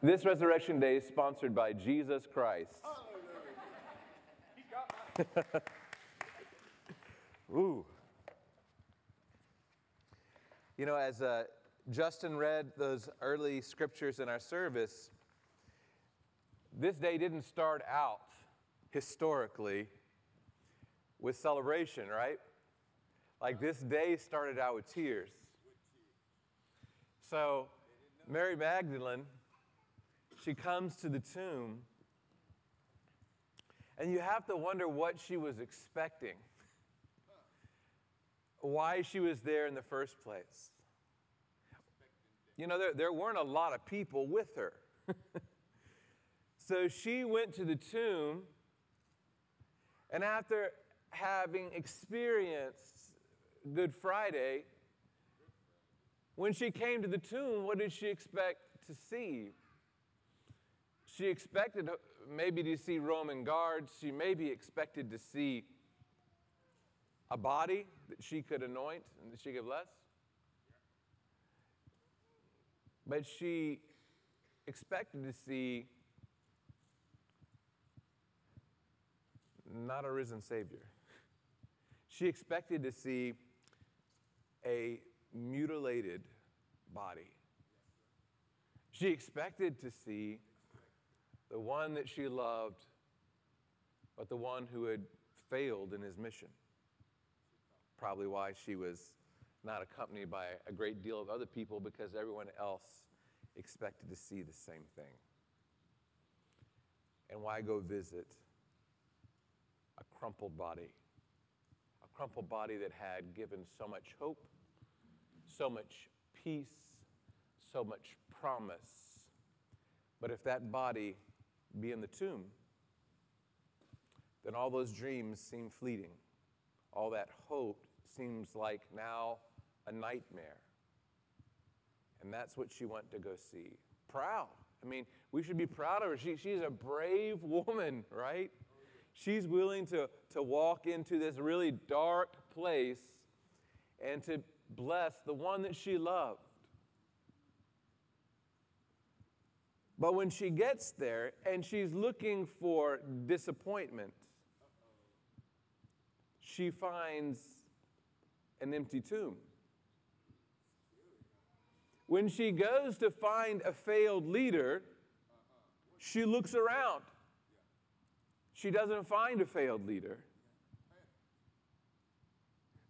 This Resurrection Day is sponsored by Jesus Christ. Ooh. You know, as uh, Justin read those early scriptures in our service, this day didn't start out historically with celebration, right? Like this day started out with tears. So, Mary Magdalene, she comes to the tomb, and you have to wonder what she was expecting, why she was there in the first place. You know, there, there weren't a lot of people with her. so she went to the tomb, and after having experienced Good Friday, when she came to the tomb, what did she expect to see? She expected uh, maybe to see Roman guards. She maybe expected to see a body that she could anoint and that she could bless. But she expected to see not a risen Savior. She expected to see a mutilated body. She expected to see the one that she loved, but the one who had failed in his mission. Probably why she was not accompanied by a great deal of other people because everyone else expected to see the same thing. And why go visit a crumpled body? A crumpled body that had given so much hope, so much peace, so much promise. But if that body be in the tomb, then all those dreams seem fleeting. All that hope seems like now a nightmare. And that's what she went to go see. Proud. I mean, we should be proud of her. She, she's a brave woman, right? She's willing to, to walk into this really dark place and to bless the one that she loved. But when she gets there and she's looking for disappointment, she finds an empty tomb. When she goes to find a failed leader, she looks around. She doesn't find a failed leader.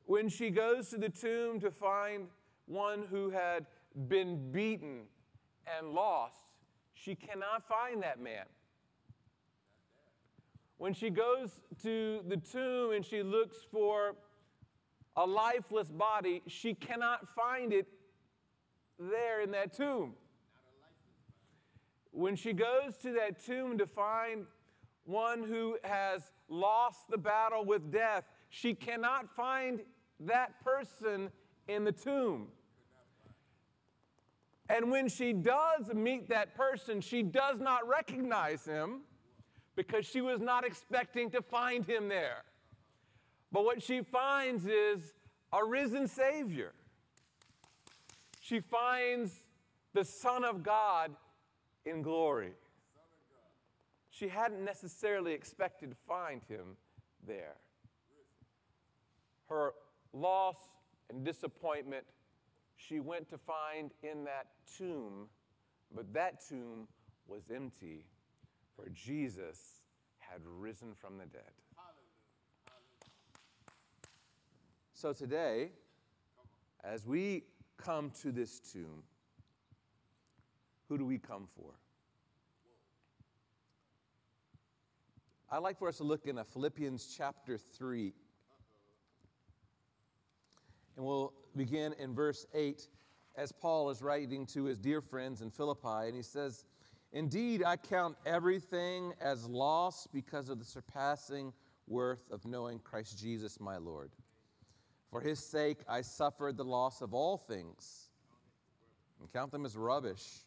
When she goes to the tomb to find one who had been beaten and lost, she cannot find that man. When she goes to the tomb and she looks for a lifeless body, she cannot find it there in that tomb. When she goes to that tomb to find one who has lost the battle with death, she cannot find that person in the tomb. And when she does meet that person, she does not recognize him because she was not expecting to find him there. But what she finds is a risen Savior. She finds the Son of God in glory. She hadn't necessarily expected to find him there. Her loss and disappointment she went to find in that tomb, but that tomb was empty, for Jesus had risen from the dead. So today, as we come to this tomb, who do we come for? I'd like for us to look in Philippians chapter 3. And we'll begin in verse 8 as Paul is writing to his dear friends in Philippi. And he says, Indeed, I count everything as loss because of the surpassing worth of knowing Christ Jesus my Lord. For his sake, I suffered the loss of all things and count them as rubbish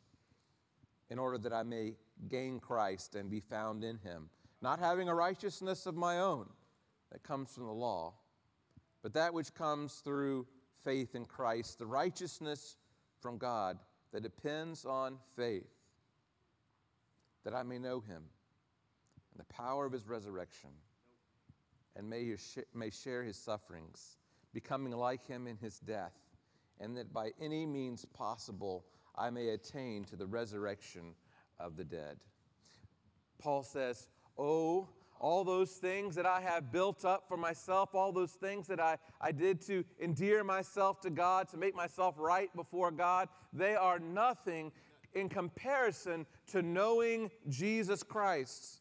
in order that I may gain Christ and be found in him, not having a righteousness of my own that comes from the law but that which comes through faith in Christ, the righteousness from God that depends on faith. that I may know him and the power of his resurrection, and may, may share his sufferings, becoming like him in his death, and that by any means possible I may attain to the resurrection of the dead. Paul says, Oh, all those things that I have built up for myself, all those things that I, I did to endear myself to God, to make myself right before God, they are nothing in comparison to knowing Jesus Christ.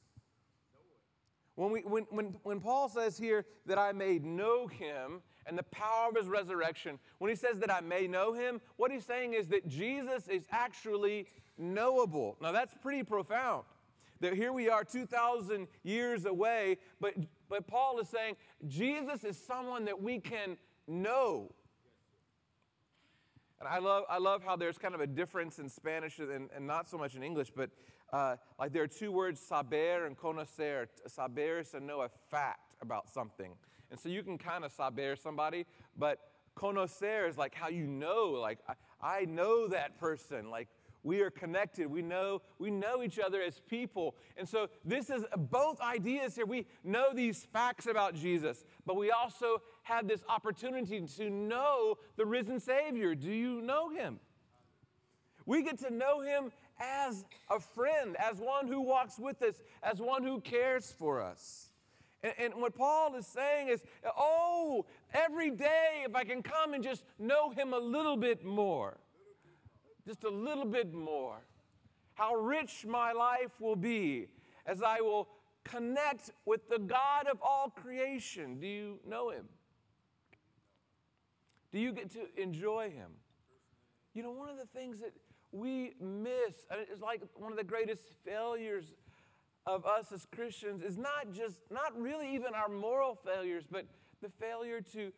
When, we, when, when, when Paul says here that I may know him and the power of his resurrection, when he says that I may know him, what he's saying is that Jesus is actually knowable. Now, that's pretty profound. That here we are 2,000 years away, but, but Paul is saying Jesus is someone that we can know. And I love, I love how there's kind of a difference in Spanish and, and not so much in English, but uh, like there are two words, saber and conocer. Saber is to know a fact about something. And so you can kind of saber somebody, but conocer is like how you know, like I, I know that person. Like we are connected. We know, we know each other as people. And so this is both ideas here. We know these facts about Jesus, but we also have this opportunity to know the risen Savior. Do you know him? We get to know him as a friend, as one who walks with us, as one who cares for us. And, and, what Paul is saying is, oh, every day, if I can come and just know him a little bit more just a little bit more. How rich my life will be as I will connect with the God of all creation. Do you know Him? Do you get to enjoy Him? You know, one of the things that we miss, is like one of the greatest failures of us as Christians is not just, not really even our moral failures, but the failure to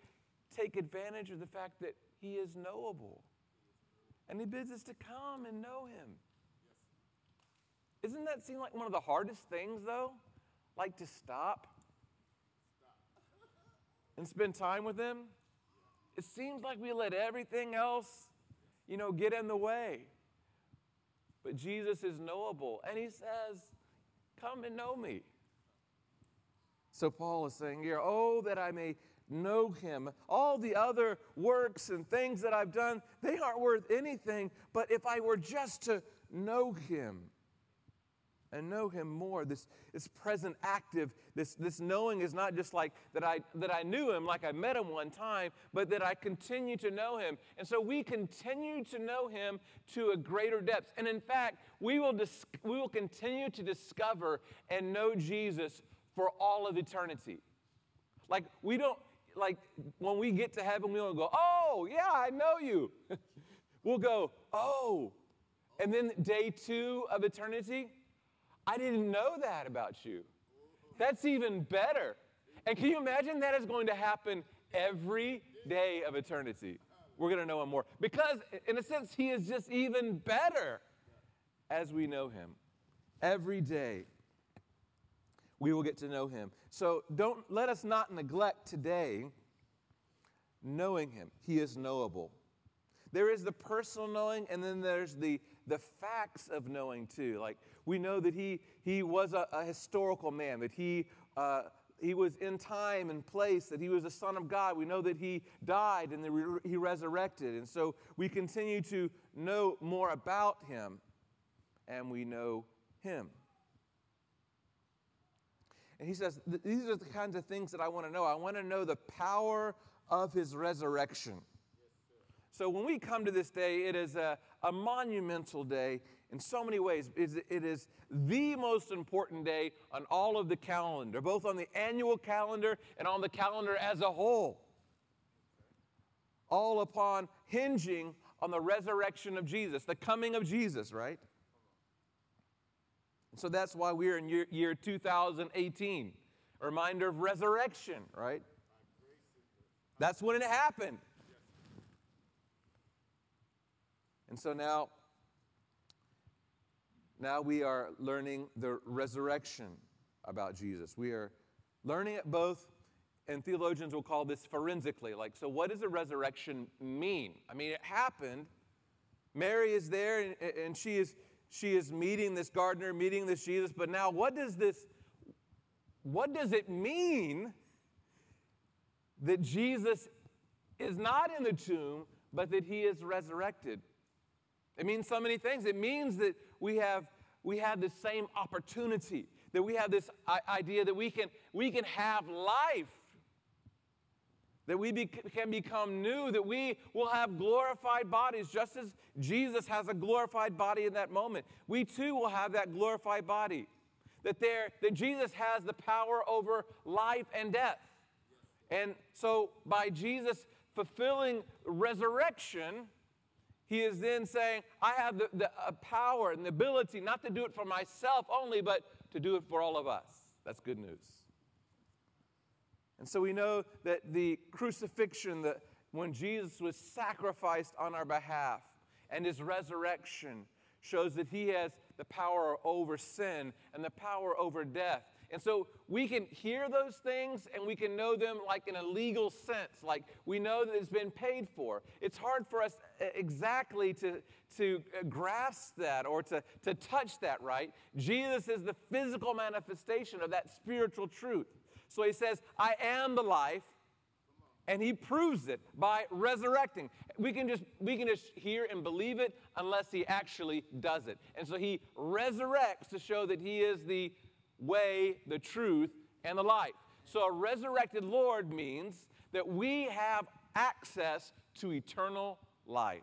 take advantage of the fact that He is knowable. And he bids us to come and know him. Isn't that seem like one of the hardest things, though? Like to stop and spend time with him? It seems like we let everything else, you know, get in the way. But Jesus is knowable, and he says, Come and know me. So Paul is saying here, Oh, that I may know him. All the other works and things that I've done, they aren't worth anything. But if I were just to know him and know him more, this, this present active, this, this knowing is not just like that I, that I knew him, like I met him one time, but that I continue to know him. And so we continue to know him to a greater depth. And in fact, we will, dis- we will continue to discover and know Jesus for all of eternity. Like, we don't, like when we get to heaven, we don't go, oh, yeah, I know you. we'll go, oh. And then day two of eternity, I didn't know that about you. That's even better. And can you imagine that is going to happen every day of eternity? We're going to know him more. Because, in a sense, he is just even better as we know him. Every day we will get to know him. So don't let us not neglect today knowing him. He is knowable. There is the personal knowing, and then there's the, the facts of knowing too. Like we know that he, he was a, a historical man, that he, uh, he was in time and place, that he was a son of God. We know that he died and that he resurrected. And so we continue to know more about him, and we know him. And he says, These are the kinds of things that I want to know. I want to know the power of his resurrection. So when we come to this day, it is a, a monumental day in so many ways. It is the most important day on all of the calendar, both on the annual calendar and on the calendar as a whole. All upon hinging on the resurrection of Jesus, the coming of Jesus, right? So that's why we're in year, year 2018, a reminder of resurrection, right? That's when it happened. And so now, now we are learning the resurrection about Jesus. We are learning it both, and theologians will call this forensically. Like, so what does a resurrection mean? I mean, it happened. Mary is there, and, and she is she is meeting this gardener, meeting this Jesus. But now, what does this, what does it mean that Jesus is not in the tomb, but that he is resurrected? It means so many things. It means that we have we have the same opportunity, that we have this idea that we can, we can have life that we be, can become new, that we will have glorified bodies, just as Jesus has a glorified body in that moment. We too will have that glorified body. That, there, that Jesus has the power over life and death. And so, by Jesus fulfilling resurrection, he is then saying, I have the, the uh, power and the ability not to do it for myself only, but to do it for all of us. That's good news. And so we know that the crucifixion, that when Jesus was sacrificed on our behalf, and his resurrection shows that he has the power over sin and the power over death. And so we can hear those things and we can know them like in a legal sense, like we know that it's been paid for. It's hard for us exactly to, to uh, grasp that or to, to touch that, right? Jesus is the physical manifestation of that spiritual truth. So he says, I am the life. And he proves it by resurrecting. We can just we can just hear and believe it unless he actually does it. And so he resurrects to show that he is the way, the truth, and the life. So a resurrected Lord means that we have access to eternal life.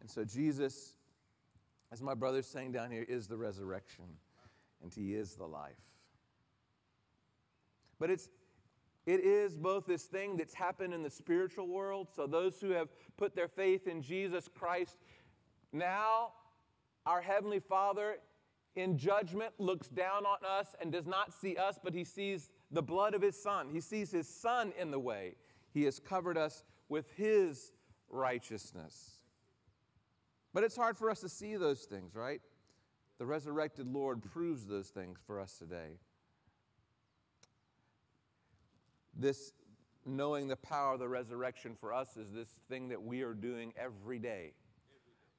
And so Jesus, as my brother's saying down here, is the resurrection and He is the life. But it's, it is both this thing that's happened in the spiritual world. So, those who have put their faith in Jesus Christ, now our Heavenly Father in judgment looks down on us and does not see us, but He sees the blood of His Son. He sees His Son in the way. He has covered us with His righteousness. But it's hard for us to see those things, right? The resurrected Lord proves those things for us today. This knowing the power of the resurrection for us is this thing that we are doing every day.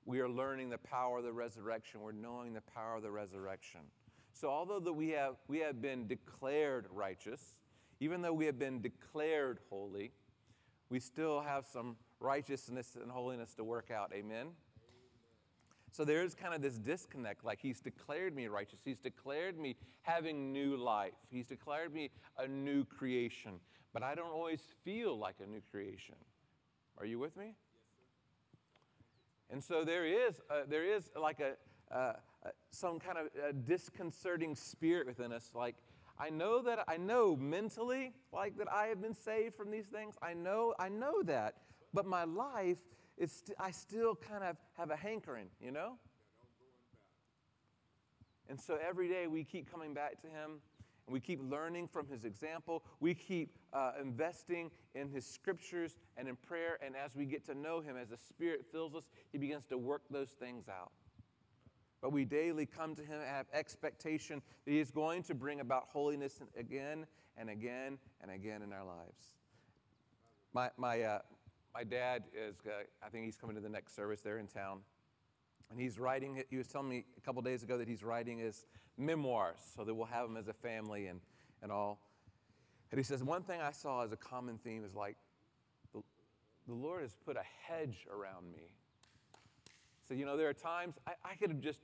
We are learning the power of the resurrection. We're knowing the power of the resurrection. So, although that we have, we have been declared righteous, even though we have been declared holy, we still have some righteousness and holiness to work out. Amen? So there is kind of this disconnect like he's declared me righteous. He's declared me having new life. He's declared me a new creation. But I don't always feel like a new creation. Are you with me? And so there is, uh, there is like a, uh, uh, some kind of disconcerting spirit within us. Like, I know that I know mentally, like that I have been saved from these things. I know, I know that. But my life it's st- I still kind of have a hankering, you know? And so every day we keep coming back to Him and we keep learning from His example. We keep uh, investing in His scriptures and in prayer. And as we get to know Him, as the Spirit fills us, He begins to work those things out. But we daily come to Him and have expectation that He is going to bring about holiness again and again and again in our lives. My, my, uh, my dad is, uh, I think he's coming to the next service there in town. And he's writing, he was telling me a couple days ago that he's writing his memoirs so that we'll have them as a family and, and all. And he says, one thing I saw as a common theme is like, the, the Lord has put a hedge around me. So, you know, there are times I, I could have just,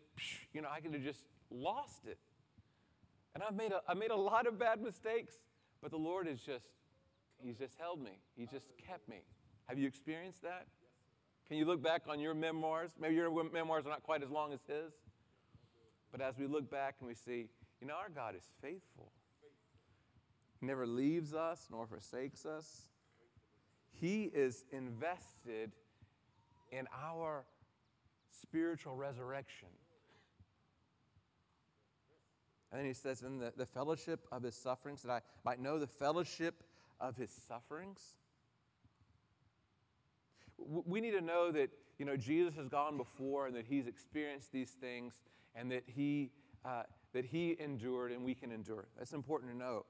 you know, I could have just lost it. And I've made a, I made a lot of bad mistakes, but the Lord has just, He's just held me. He's just kept me. Have you experienced that? Can you look back on your memoirs? Maybe your memoirs are not quite as long as his. But as we look back and we see, you know, our God is faithful. He never leaves us nor forsakes us. He is invested in our spiritual resurrection. And then he says, in the, the fellowship of his sufferings, that I might know the fellowship of his sufferings we need to know that you know Jesus has gone before and that He's experienced these things and that He uh, that He endured and we can endure. That's important to know.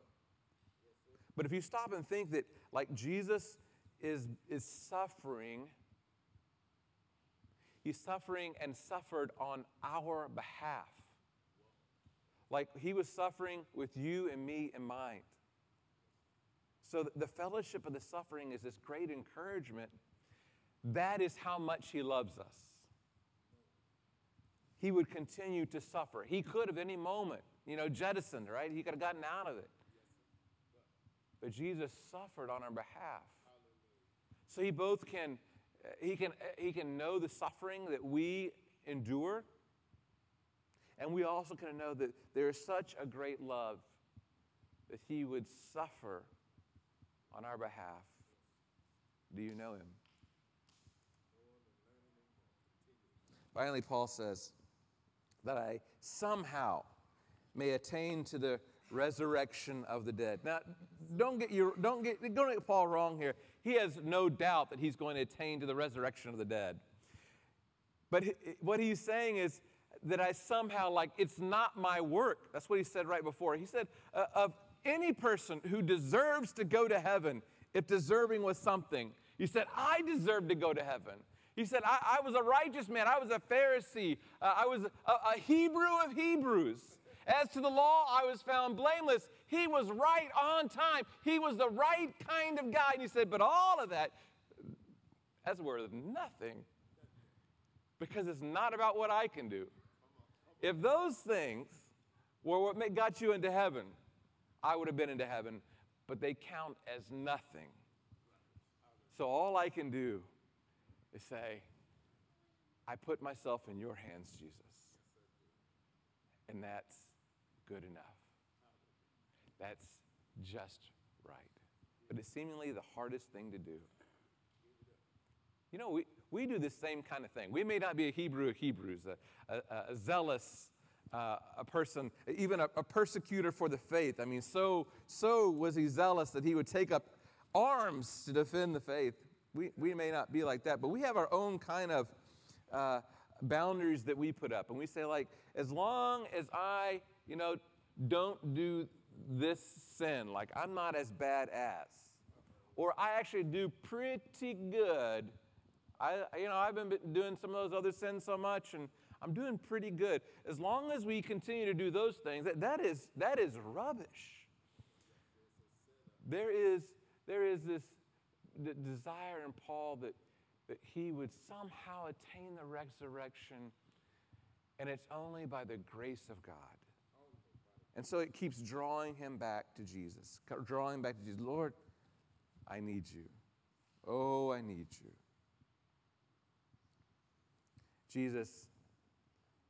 But if you stop and think that like Jesus is is suffering, He's suffering and suffered on our behalf. Like he was suffering with you and me in mind. So the fellowship of the suffering is this great encouragement. That is how much he loves us. He would continue to suffer. He could have any moment, you know, jettisoned, right? He could have gotten out of it. But Jesus suffered on our behalf. So he both can he can he can know the suffering that we endure and we also can know that there is such a great love that he would suffer on our behalf. Do you know him? Finally, Paul says that I somehow may attain to the resurrection of the dead. Now, don't get, you, don't, get, don't get Paul wrong here. He has no doubt that he's going to attain to the resurrection of the dead. But what he's saying is that I somehow, like, it's not my work. That's what he said right before. He said, uh, of any person who deserves to go to heaven, if deserving was something, he said, I deserve to go to heaven. He said, I, I was a righteous man. I was a Pharisee. Uh, I was a, a Hebrew of Hebrews. As to the law, I was found blameless. He was right on time. He was the right kind of guy. And he said, But all of that, that's worth nothing because it's not about what I can do. If those things were what got you into heaven, I would have been into heaven, but they count as nothing. So all I can do is say, I put myself in your hands, Jesus. And that's good enough. That's just right. But it's seemingly the hardest thing to do. You know, we, we do the same kind of thing. We may not be a Hebrew of Hebrews, a, a, a zealous uh, a person, even a, a, persecutor for the faith. I mean, so, so was he zealous that he would take up arms to defend the faith. We, we may not be like that, but we have our own kind of uh, boundaries that we put up. And we say, like, as long as I, you know, don't do this sin, like I'm not as bad as, or I actually do pretty good. I, you know, I've been doing some of those other sins so much, and I'm doing pretty good. As long as we continue to do those things, that, that, is, that is rubbish. There is, there is this desire in Paul that, that he would somehow attain the resurrection, and it's only by the grace of God. And so it keeps drawing him back to Jesus, drawing back to Jesus. Lord, I need you. Oh, I need you. Jesus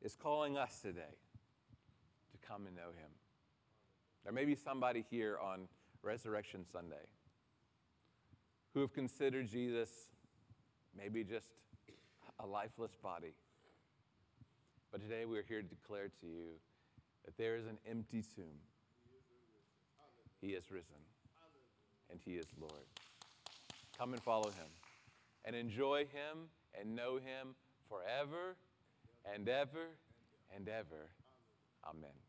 is calling us today to come and know him. There may be somebody here on Resurrection Sunday who have considered Jesus maybe just a lifeless body. But today we're here to declare to you that there is an empty tomb. He is risen, and He is Lord. Come and follow Him, and enjoy Him, and know Him forever and ever and ever. Amen.